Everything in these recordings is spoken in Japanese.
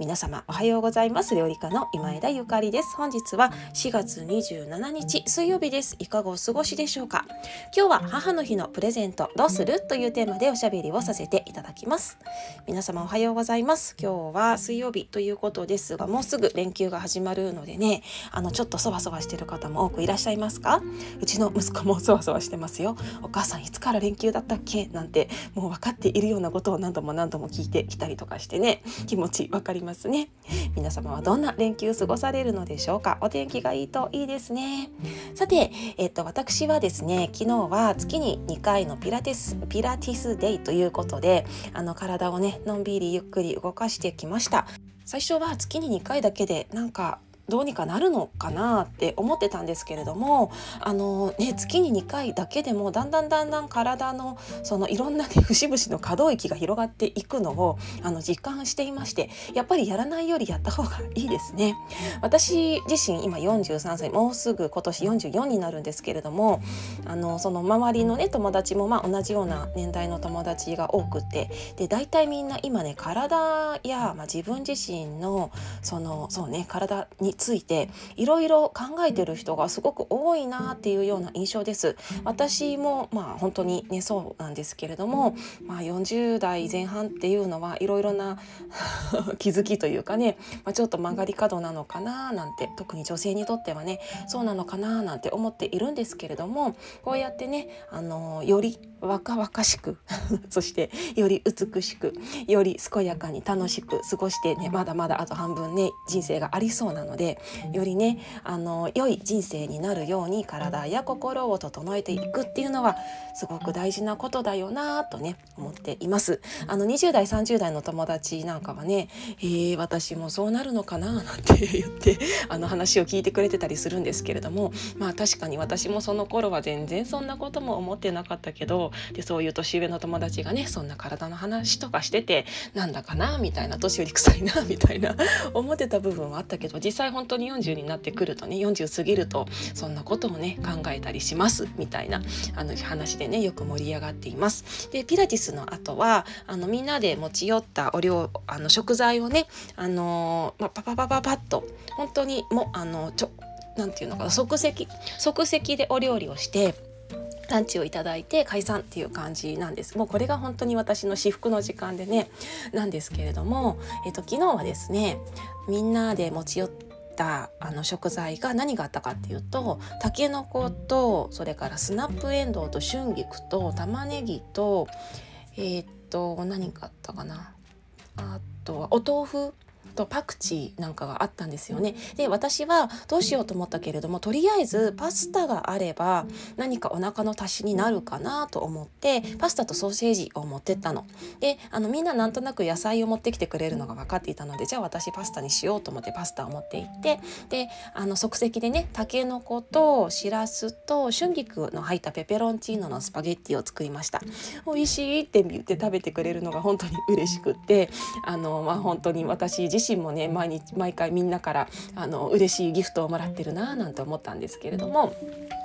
皆様おはようございます。料理家の今枝ゆかりです。本日は4月27日水曜日です。いかがお過ごしでしょうか？今日は母の日のプレゼントどうする？というテーマでおしゃべりをさせていただきます。皆様おはようございます。今日は水曜日ということですがもうすぐ連休が始まるのでねあのちょっとそわそわしてる方も多くいらっしゃいますか？うちの息子もそわそわしてますよ。お母さんいつから連休だったっけ？なんてもう分かっているようなことを何度も何度も聞いてきたりとかしてね気持ち分かりますね。皆様はどんな連休過ごされるのでしょうか？お天気がいいといいですね。さて、えっと、私はですね昨日は月に2回のピラティスピラティスデイということであの体をねのんびりゆっくり動かしてきました。最初は月に2回だけでなんかどうにかなるのかなって思ってたんですけれどもあの、ね、月に2回だけでもだんだんだんだん体のそのいろんな、ね、節々の可動域が広がっていくのをあの実感していましてやっぱりやらないよりやった方がいいですね。私自身今43歳もうすぐ今年44になるんですけれどもあのその周りのね友達もまあ同じような年代の友達が多くてで大体みんな今ね体や、まあ、自分自身のそのそうね体についていろいろ考えてる人がすごく多いなっていうような印象です。私もまあ本当にねそうなんですけれども、まあ、40代前半っていうのはいろいろな 気づきというかね、まあ、ちょっと曲がり角なのかななんて特に女性にとってはねそうなのかななんて思っているんですけれどもこうやってねあのより若々しく そしてより美しくより健やかに楽しく過ごしてねまだまだあと半分ね人生がありそうなのでよりねあの良い人生になるように体や心を整えていくっていうのはすごく大事なことだよなとね思っています。あの20代30代の友達なんかはね、えー、私もそうなるのかな？なんて 言ってあの話を聞いてくれてたりするんですけれどもまあ確かに私もその頃は全然そんなことも思ってなかったけどでそういう年上の友達がねそんな体の話とかしててなんだかなみたいな年寄り臭いなみたいな 思ってた部分はあったけど実際本当に40になってくるとね40過ぎるとそんなことをね考えたりしますみたいなあの話でねよく盛り上がっています。でピラティスの後はあのみんなで持ち寄ったお料あの食材をねあの、まあ、パパパパパッと本当にもうあのちょなんていうのかな即席即席でお料理をしてランチをいただいて解散っていう感じなんです。もうこれが本当に私の至福の時間でね。なんですけれども、えっと、昨日はですねみんなで持ち寄ったあの食材が何があったかっていうとたけのことそれからスナップエンドウと春菊と玉ねぎとえー、っと何かあったかな。あとはお豆腐とパクチーなんかがあったんですよね。で私はどうしようと思ったけれどもとりあえずパスタがあれば何かお腹の足しになるかなと思ってパスタとソーセージを持ってったの。であのみんななんとなく野菜を持ってきてくれるのが分かっていたのでじゃあ私パスタにしようと思ってパスタを持って行ってであの即席でねたけのことしらすと春菊の入ったペペロンチーノのスパゲッティを作りました。美味しいって言って食べてくれるのが本当に嬉しくってあの、まあ、本当に私自身身もね毎日毎回みんなからあの嬉しいギフトをもらってるなぁなんて思ったんですけれども。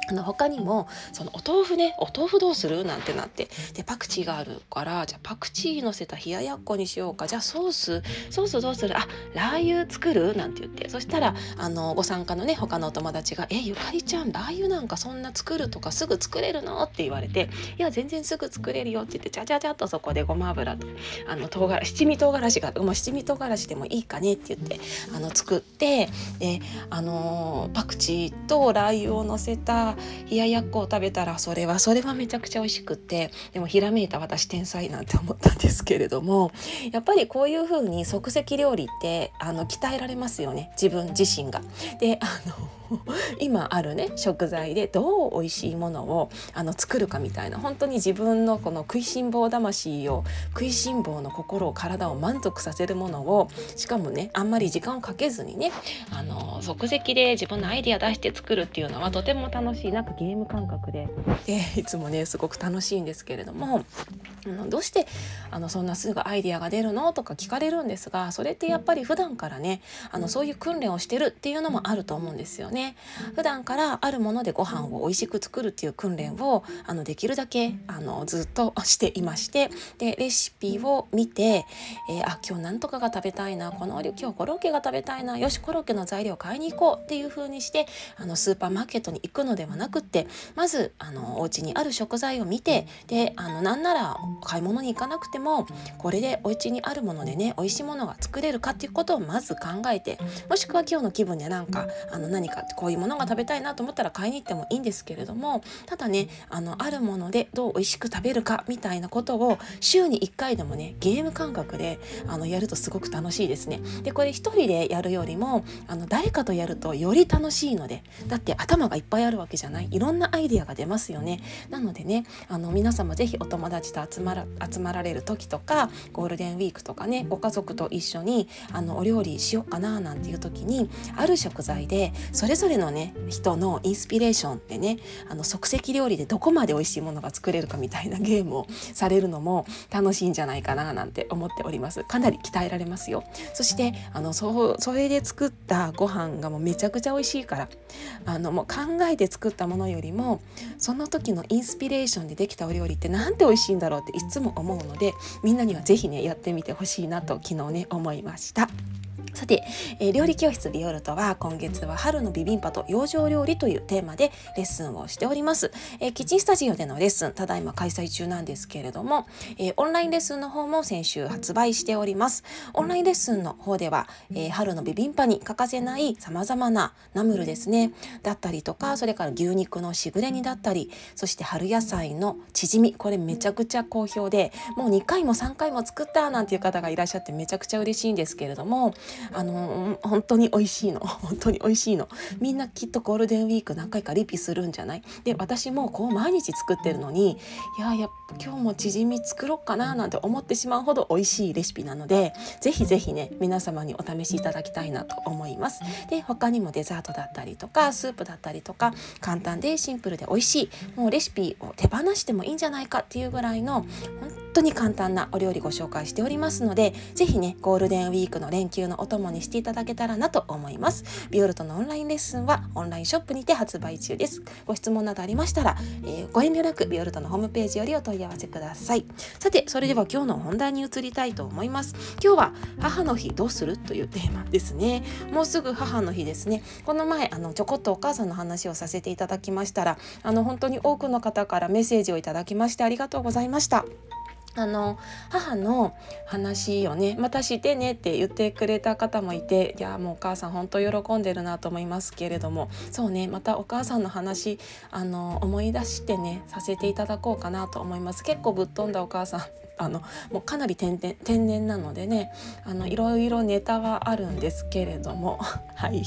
あの他にもそのお豆腐ねお豆腐どうする？なんてなってでパクチーがあるからじゃあパクチーのせた冷ややっこにしようか。じゃあソースソースどうする？あラー油作る？なんて言って。そしたらあのご参加のね他のお友達が「えゆかりちゃんラー油なんかそんな作るとかすぐ作れるの?」って言われて「いや全然すぐ作れるよ」って言ってちゃちゃちゃっとそこでごま油とあの唐辛七味唐辛子がもう七味唐辛子でもいいかね？って言ってあの作ってであのパクチーとラー油をのせた冷ややっこを食べたらそれはそれはめちゃくちゃ美味しくってでもひらめいた私天才なんて思ったんですけれども やっぱりこういう風に即席料理ってあの鍛えられますよね自分自身が。であの 今あるね食材でどう美味しいものをあの作るかみたいな本当に自分のこの食いしん坊魂を食いしん坊の心を体を満足させるものをしかもねあんまり時間をかけずにねあの即席で自分のアイデア出して作るっていうのはとても楽しいなんかゲーム感覚ででいつもねすごく楽しいんですけれどもどうしてあのそんなすぐアイディアが出るのとか聞かれるんですがそれってやっぱり普段からねあのそういう訓練をしてるっていうのもあると思うんですよね。普段からあるものでご飯を美味しく作るっていう訓練をあのできるだけあのずっとしていましてでレシピを見て、えー、あ今日なんとかが食べたいなこの今日コロッケが食べたいなよしコロッケの材料買いに行こうっていう風にしてあのスーパーマーケットに行くのではなくってまずあのお家にある食材を見てであのなんなら買い物に行かなくてもこれでお家にあるものでね美味しいものが作れるかっていうことをまず考えてもしくは今日の気分でなんかあの何かこういうものが食べたいなと思ったら買いに行ってもいいんですけれどもただねあのあるものでどう美味しく食べるかみたいなことを週に1回でもねゲーム感覚であのやるとすごく楽しいですね。でこれ1人でやるよりもあの誰かとやるとより楽しいのでだって頭がいっぱいあるわけじゃない？いろんなアイディアが出ますよね。なのでねあの皆様是非お友達と集まら集まられる時とかゴールデンウィークとかねご家族と一緒にあのお料理しようかななんていう時にある食材でそれぞれのね人のインスピレーションでねあの即席料理でどこまで美味しいものが作れるかみたいなゲームをされるのも楽しいんじゃないかななんて思っております。かなり鍛えられますよ。そしてあのそそれで作ったご飯がもうめちゃくちゃ美味しいからあのもう考えて作作ったものよりもその時のインスピレーションでできたお料理ってなんて美味しいんだろうっていつも思うのでみんなには是非ねやってみてほしいなと昨日ね思いました。さて、えー、料理教室ビオルトは今月は春のビビンパと養生料理というテーマでレッスンをしております、えー、キッチンスタジオでのレッスンただいま開催中なんですけれども、えー、オンラインレッスンの方も先週発売しております。オンラインレッスンの方では、え春のビビンパに欠かせない様々なナムルですね。だったりとかそれから牛肉のしぐれ煮だったりそして春野菜のチヂミ。これめちゃくちゃ好評でもう2回も3回も作ったなんていう方がいらっしゃってめちゃくちゃ嬉しいんですけれどもあの本当に美味しいの。本当に美味しいの。みんなきっとゴールデンウィーク何回かリピするんじゃない？で私もこう毎日作ってるのにいややっぱ今日もチヂミ作ろうかななんて思ってしまうほど美味しいレシピなのでぜひぜひね皆様にお試しいただきたいなと思います。で他にもデザートだったりとかスープだったりとか簡単でシンプルで美味しいもうレシピを手放してもいいんじゃないかっていうぐらいの本当に簡単なお料理ご紹介しておりますのでぜひねゴールデンウィークの連休のお供にしていただけたらなと思います。ビオルトのオンラインレッスンはオンラインショップにて発売中です。ご質問などありましたら、えー、ご遠慮なくビオルトのホームページよりお問い合わせください。さてそれでは今日の本題に移りたいと思います。今日は母の日どうするというテーマですね。もうすぐ母の日ですね。この前あのちょこっとお母さんの話をさせていただきましたらあの本当に多くの方からメッセージをいただきましてありがとうございました。あの母の話をねまたしてねって言ってくれた方もいていやもうお母さん本当喜んでるなと思いますけれどもそうねまたお母さんの話あの思い出してねさせていただこうかなと思います。結構ぶっ飛んだお母さん あのもうかなり天然天然なのでねあのいろいろネタはあるんですけれども はい。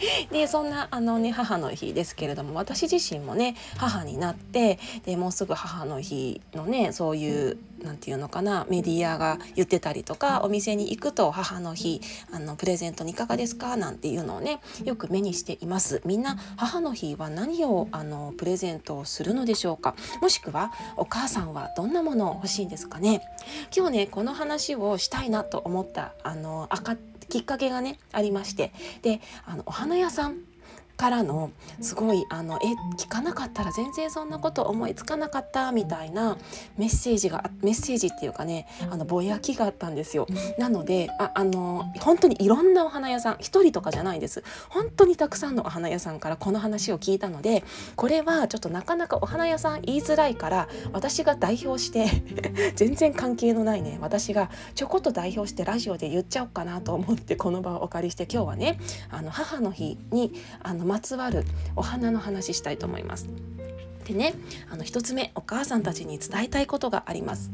でそんなあのね母の日ですけれども私自身もね母になってでもうすぐ母の日のねそういう何て言うのかなメディアが言ってたりとかお店に行くと母の日あのプレゼントにいかがですか？なんていうのをねよく目にしています。みんな母の日は何をあのプレゼントをするのでしょうか？もしくはお母さんはどんなものを欲しいんですかね？ね今日ねこの話をしたいなと思ったあのきっかけがねありまして。であのお花屋さんからのすごいあのえ聞かなかったら全然そんなこと思いつかなかったみたいなメッセージがメッセージっていうかねあのぼやきがあったんですよ。なのでああの本当にいろんなお花屋さん一人とかじゃないです。本当にたくさんのお花屋さんからこの話を聞いたのでこれはちょっとなかなかお花屋さん言いづらいから私が代表して 全然関係のないね私がちょこっと代表してラジオで言っちゃおうかなと思ってこの場をお借りして今日はねあの母の日にあのまつわるお花の話したいと思います。でねあの1つ目お母さんたちに伝えたいことがあります。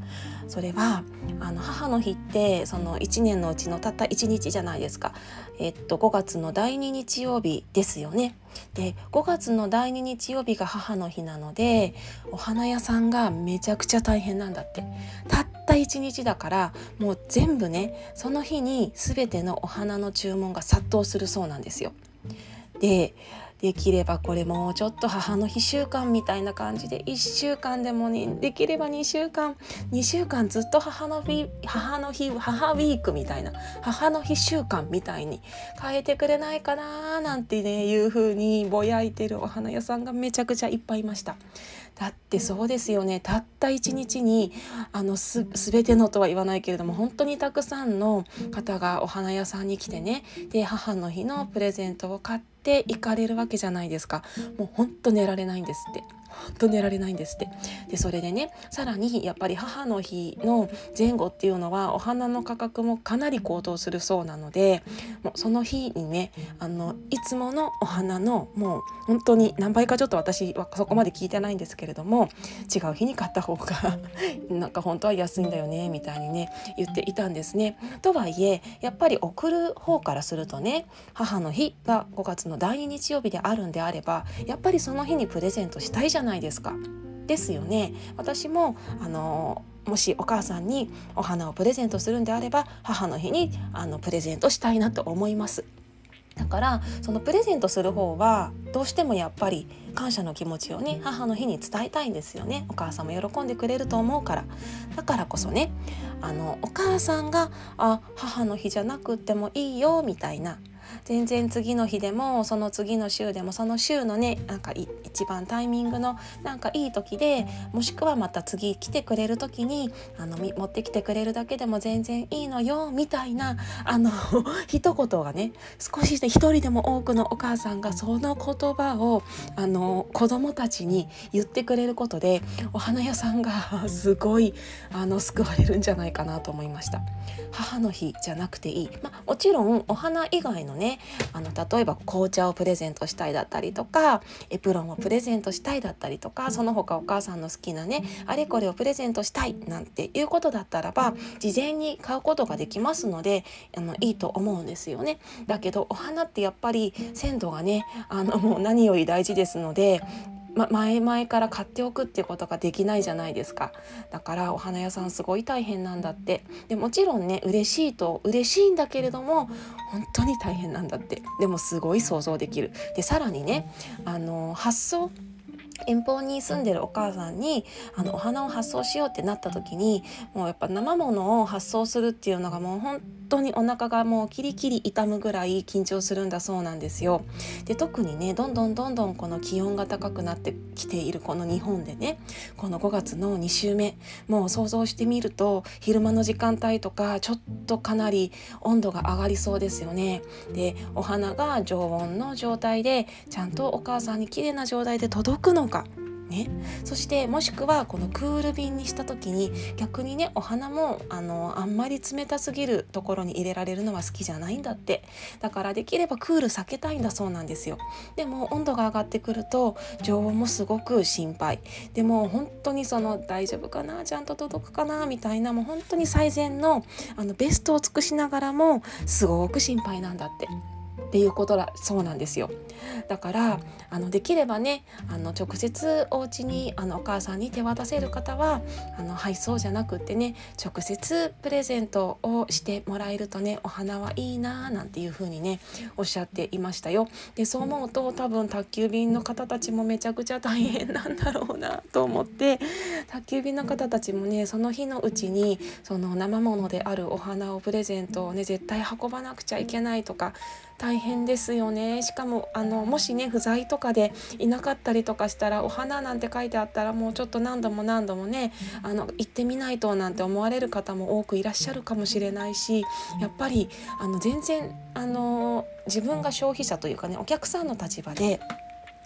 それはあの母の日ってその1年のうちのたった1日じゃないですか。えっと5月の第2日曜日ですよね。で5月の第2日曜日が母の日なのでお花屋さんがめちゃくちゃ大変なんだって。たった1日だからもう全部ねその日に全てのお花の注文が殺到するそうなんですよ。でできればこれもうちょっと母の日週間みたいな感じで1週間でもねできれば2週間2週間ずっと母の日母の日母ウィークみたいな母の日週間みたいに変えてくれないかななんてねいう風にぼやいてるお花屋さんがめちゃくちゃいっぱいいました。だってそうですよねたった一日にあのす全てのとは言わないけれども本当にたくさんの方がお花屋さんに来てねで母の日のプレゼントを買ってて行かれるわけじゃないですか。もうほんと寝られないんですって。本当寝られないんですってでそれでねさらにやっぱり母の日の前後っていうのはお花の価格もかなり高騰するそうなのでもうその日にねあのいつものお花のもう本当に何倍かちょっと私はそこまで聞いてないんですけれども違う日に買った方が なんか本当は安いんだよねみたいにね言っていたんですね。とはいえやっぱり送る方からするとね母の日が5月の第2日曜日であるんであればやっぱりその日にプレゼントしたいじゃないですか。ですよね私もあのもしお母さんにお花をプレゼントするんであれば母の日にあのプレゼントしたいなと思います。だからそのプレゼントする方はどうしてもやっぱり感謝の気持ちをね母の日に伝えたいんですよねお母さんも喜んでくれると思うからだからこそねあのお母さんがあ母の日じゃなくってもいいよみたいな全然次の日でもその次の週でもその週のねなんか一番タイミングのなんかいい時でもしくはまた次来てくれる時にあの持ってきてくれるだけでも全然いいのよみたいなあの 一言がね少しで一人でも多くのお母さんがその言葉をあの子供たちに言ってくれることでお花屋さんが すごいあの救われるんじゃないかなと思いました。母の日じゃなくていい、まあ、もちろんお花以外のねあの例えば紅茶をプレゼントしたいだったりとかエプロンをプレゼントしたいだったりとかその他お母さんの好きなねあれこれをプレゼントしたいなんていうことだったらば事前に買うことができますのであのいいと思うんですよね。だけどお花ってやっぱり鮮度がねあのもう何より大事ですのでま、前々から買っておくっていうことができないじゃないですか。だからお花屋さんすごい大変なんだって。でもちろんね嬉しいと嬉しいんだけれども本当に大変なんだって。でもすごい想像できる。でさらにねあの発想遠方に住んでるお母さんにあのお花を発送しようってなった時にもうやっぱ生ものを発送するっていうのがもう本当にお腹がもうキリキリ痛むぐらい緊張するんだそうなんですよ。で特にねどんどんどんどんこの気温が高くなってきているこの日本でねこの5月の2週目もう想像してみると昼間の時間帯とかちょっとかなり温度が上がりそうですよね。でお花が常温の状態でちゃんとお母さんに綺麗な状態で届くのかね、そしてもしくはこのクール便にした時に逆にねお花もあのあんまり冷たすぎるところに入れられるのは好きじゃないんだって。だからできればクール避けたいんだそうなんですよ。でも温度が上がってくると常温もすごく心配。でも本当にその大丈夫かなちゃんと届くかなみたいなもう本当に最善のあのベストを尽くしながらもすごく心配なんだって。っていうことだそうなんですよ。だからあのできればねあの直接お家にあのお母さんに手渡せる方はあの配送じゃなくってね直接プレゼントをしてもらえるとねお花はいいなーなんていう風にねおっしゃっていましたよ。でそう思うと多分宅急便の方たちもめちゃくちゃ大変なんだろうなと思って宅急便の方たちもねその日のうちにその生ものであるお花をプレゼントをね絶対運ばなくちゃいけないとか大変ですよね。しかもあのもしね不在とかでいなかったりとかしたらお花なんて書いてあったらもうちょっと何度も何度もねあの行ってみないとなんて思われる方も多くいらっしゃるかもしれないしやっぱりあの全然あの自分が消費者というかねお客さんの立場で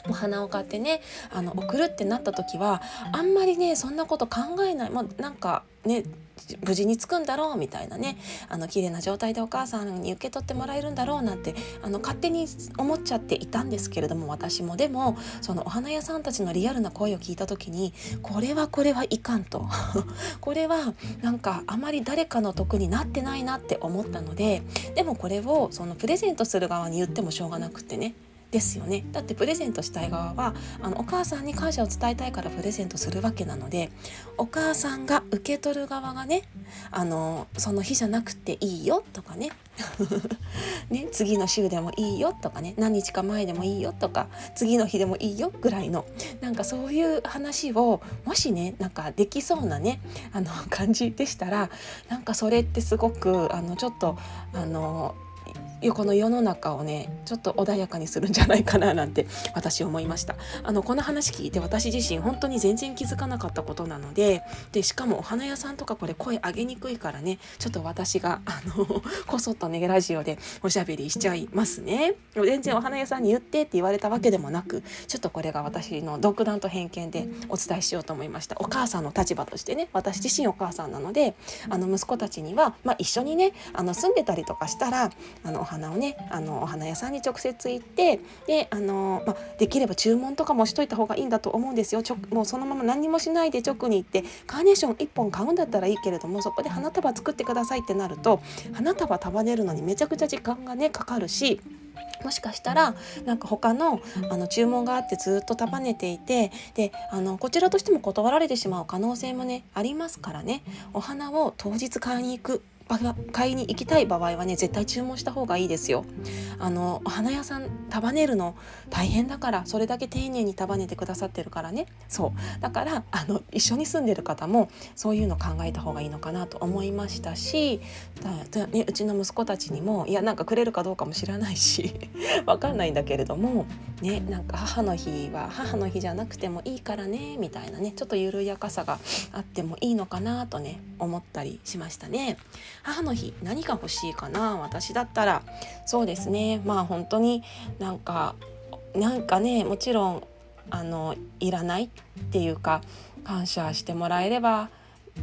お花を買ってねあの送るってなった時はあんまりねそんなこと考えない、まあ、なんかね無事に着くんだろうみたいなね。あの綺麗な状態でお母さんに受け取ってもらえるんだろうなんてあの勝手に思っちゃっていたんですけれども私も。でもそのお花屋さんたちのリアルな声を聞いた時にこれはこれはいかんと。これはなんかあまり誰かの得になってないなって思ったのででもこれをそのプレゼントする側に言ってもしょうがなくてね。ですよね。だってプレゼントしたい側はあのお母さんに感謝を伝えたいからプレゼントするわけなのでお母さんが受け取る側がねあのその日じゃなくていいよとかね ね次の週でもいいよとかね何日か前でもいいよとか次の日でもいいよぐらいのなんかそういう話をもしねなんかできそうなねあの感じでしたらなんかそれってすごくあのちょっとあのこの世の中をねちょっと穏やかにするんじゃないかななんて私思いました。あのこの話聞いて私自身本当に全然気づかなかったことなのででしかもお花屋さんとかこれ声上げにくいからねちょっと私があの こそっとねラジオでおしゃべりしちゃいますね。全然お花屋さんに言ってって言われたわけでもなくちょっとこれが私の独断と偏見でお伝えしようと思いました。お母さんの立場としてね私自身お母さんなのであの息子たちには、まあ、一緒にねあの住んでたりとかしたらあの花をねあのお花屋さんに直接行ってであの、ま、できれば注文とかもしといた方がいいんだと思うんですよ。ちょもうそのまま何もしないで直に行ってカーネーション1本買うんだったらいいけれどもそこで花束作ってくださいってなると花束束ねるのにめちゃくちゃ時間がねかかるしもしかしたらなんか他のあの注文があってずっと束ねていてであのこちらとしても断られてしまう可能性もねありますからね。お花を当日買いに行く。買いに行きたい場合はね絶対注文した方がいいですよ。あのお花屋さん束ねるの大変だからそれだけ丁寧に束ねてくださってるからね。そう。だからあの一緒に住んでる方もそういうの考えた方がいいのかなと思いましたしだ、ね、うちの息子たちにもいやなんかくれるかどうかも知らないし わかんないんだけれどもねなんか母の日は母の日じゃなくてもいいからねみたいなねちょっと緩やかさがあってもいいのかなとね思ったりしましたね。母の日何が欲しいかな私だったら。そうですね。まあ本当になんかなんかねもちろんあのいらないっていうか感謝してもらえれば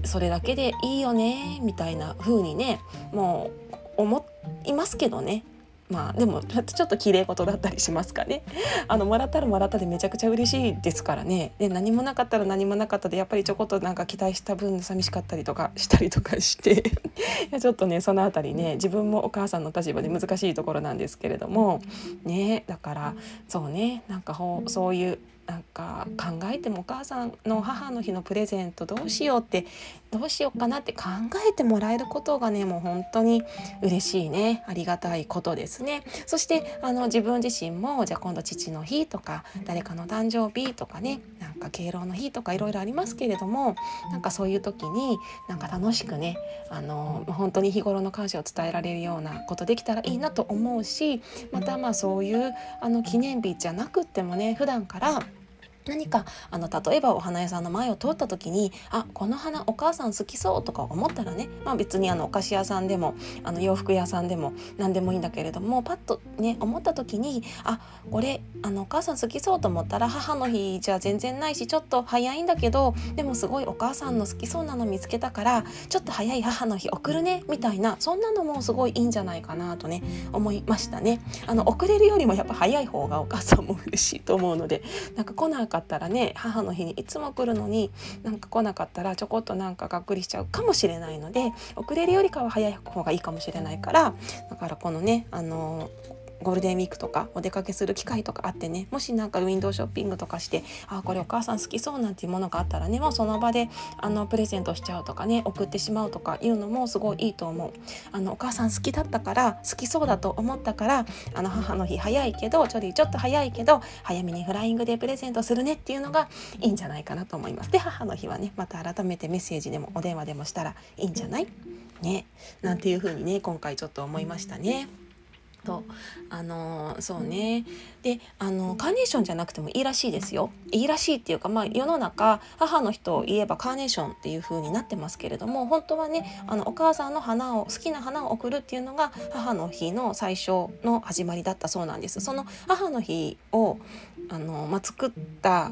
それだけでいいよねみたいな風にねもう思いますけどね。まあでもちょっと綺麗事だったりしますかね。あのもらったらもらったでめちゃくちゃ嬉しいですからね。で何もなかったら何もなかったでやっぱりちょこっとなんか期待した分寂しかったりとかしたりとかして。いやちょっとねその辺りね自分もお母さんの立場で難しいところなんですけれども。ねだからそうねなんかほそういうなんか考えてもお母さんの母の日のプレゼントどうしようってどうしようかなって考えてもらえることがねもう本当に嬉しいね。ありがたいことですね。そしてあの自分自身もじゃあ今度父の日とか誰かの誕生日とかねなんか敬老の日とかいろいろありますけれどもなんかそういう時になんか楽しくねあの本当に日頃の感謝を伝えられるようなことできたらいいなと思うしまたまあそういうあの記念日じゃなくってもね普段から何かあの例えばお花屋さんの前を通った時にあこの花お母さん好きそうとか思ったらね、まあ、別にあのお菓子屋さんでもあの洋服屋さんでも何でもいいんだけれどもパッとね思った時にあこれあのお母さん好きそうと思ったら母の日じゃ全然ないしちょっと早いんだけどでもすごいお母さんの好きそうなの見つけたからちょっと早い母の日送るねみたいなそんなのもすごいいいんじゃないかなとね思いましたね。あの遅れるよりもやっぱ早い方がお母さんも嬉しいと思うのでなんか来なかったらね母の日にいつも来るのになんか来なかったらちょこっとなんかがっくりしちゃうかもしれないので遅れるよりかは早い方がいいかもしれないからだからこのねあのゴールデンウィークとかお出かけする機会とかあってねもしなんかウィンドウショッピングとかしてあこれお母さん好きそうなんていうものがあったらねもうその場であのプレゼントしちゃうとかね送ってしまうとかいうのもすごいいいと思う。あのお母さん好きだったから好きそうだと思ったからあの母の日早いけどちょりちょっと早いけど早めにフライングでプレゼントするねっていうのがいいんじゃないかなと思います。で母の日はねまた改めてメッセージでもお電話でもしたらいいんじゃない？ね。なんていう風にね今回ちょっと思いましたね。と。あのそうね。であのカーネーションじゃなくてもいいらしいですよ。いいらしいっていうか、まあ、世の中母の人を言えばカーネーションっていう風になってますけれども本当はねあのお母さんの花を好きな花を贈るっていうのが母の日の最初の始まりだったそうなんです。その母の日をあの、まあ、作った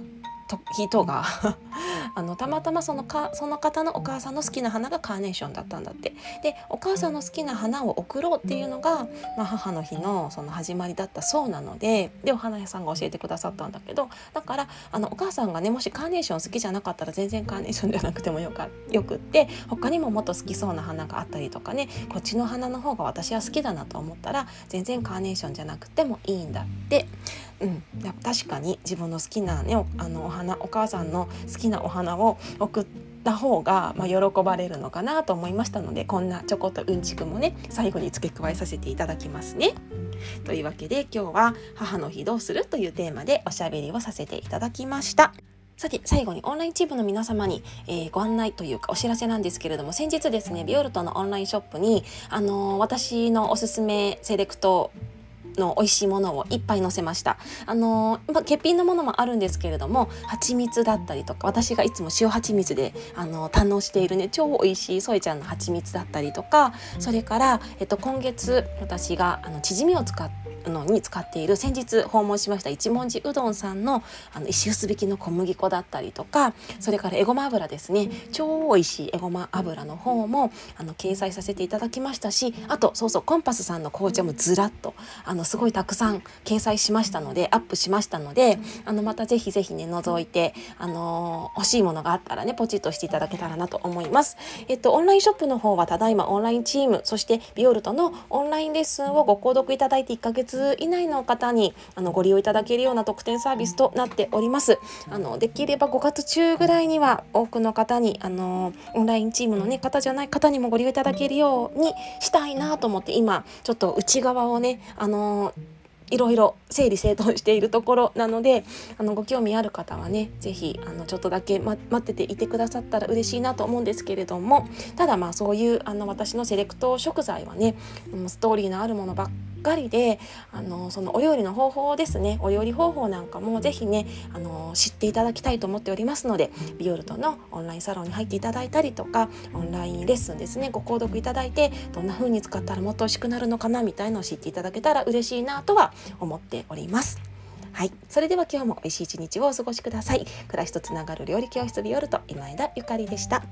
人が あのたまたまそのかその方のお母さんの好きな花がカーネーションだったんだってでお母さんの好きな花を贈ろうっていうのが、まあ、母の日のその始まりだったそうなのででお花屋さんが教えてくださったんだけどだからあのお母さんがねもしカーネーション好きじゃなかったら全然カーネーションじゃなくてもよか よくって他にももっと好きそうな花があったりとかねこっちの花の方が私は好きだなと思ったら全然カーネーションじゃなくてもいいんだって。うん、確かに自分の好きなねあのお花お母さんの好きなお花を送った方が、まあ、喜ばれるのかなと思いましたのでこんなちょこっとうんちくもね最後に付け加えさせていただきますね。というわけで今日は「母の日どうする?」というテーマでおしゃべりをさせていただきました。さて最後にオンラインチームの皆様に、えー、ご案内というかお知らせなんですけれども先日ですねビオルトのオンラインショップに、あのー、私のおすすめセレクトの美味しいものをいっぱい載せました。あのー、欠品のものもあるんですけれども蜂蜜だったりとか私がいつも塩蜂蜜であの堪能しているね超美味しいソイちゃんの蜂蜜だったりとかそれから、えっと、今月私があのチヂミを使ってのに使っている先日訪問しました一文字うどんさんのあの石臼引きの小麦粉だったりとかそれからエゴマ油ですね超美味しいエゴマ油の方もあの掲載させていただきましたしあとそうそうコンパスさんの紅茶もずらっとあのすごいたくさん掲載しましたのでアップしましたのであのまたぜひぜひね覗いてあの欲しいものがあったらねポチッとしていただけたらなと思います。えっとオンラインショップの方はただいまオンラインチームそしてビオルトのオンラインレッスンをご購読いただいて1ヶ月月以内の方にあのご利用いただけるような特典サービスとなっております。あのできれば5月中ぐらいには多くの方にあのオンラインチームの、ね、方じゃない方にもご利用いただけるようにしたいなと思って今ちょっと内側をねあのいろいろ整理整頓しているところなのであのご興味ある方はね是非あのちょっとだけ、ま、待ってていてくださったら嬉しいなと思うんですけれどもただまあそういうあの私のセレクト食材はねストーリーのあるものばっかりであのそのお料理の方法ですねお料理方法なんかも是非ねあの知っていただきたいと思っておりますのでビオルトのオンラインサロンに入っていただいたりとかオンラインレッスンですねご購読いただいてどんな風に使ったらもっと美味しくなるのかなみたいのを知っていただけたら嬉しいなとは思っております。はい、それでは今日も美味しい一日をお過ごしください。暮らしとつながる料理教室ビオルト今枝ゆかりでした。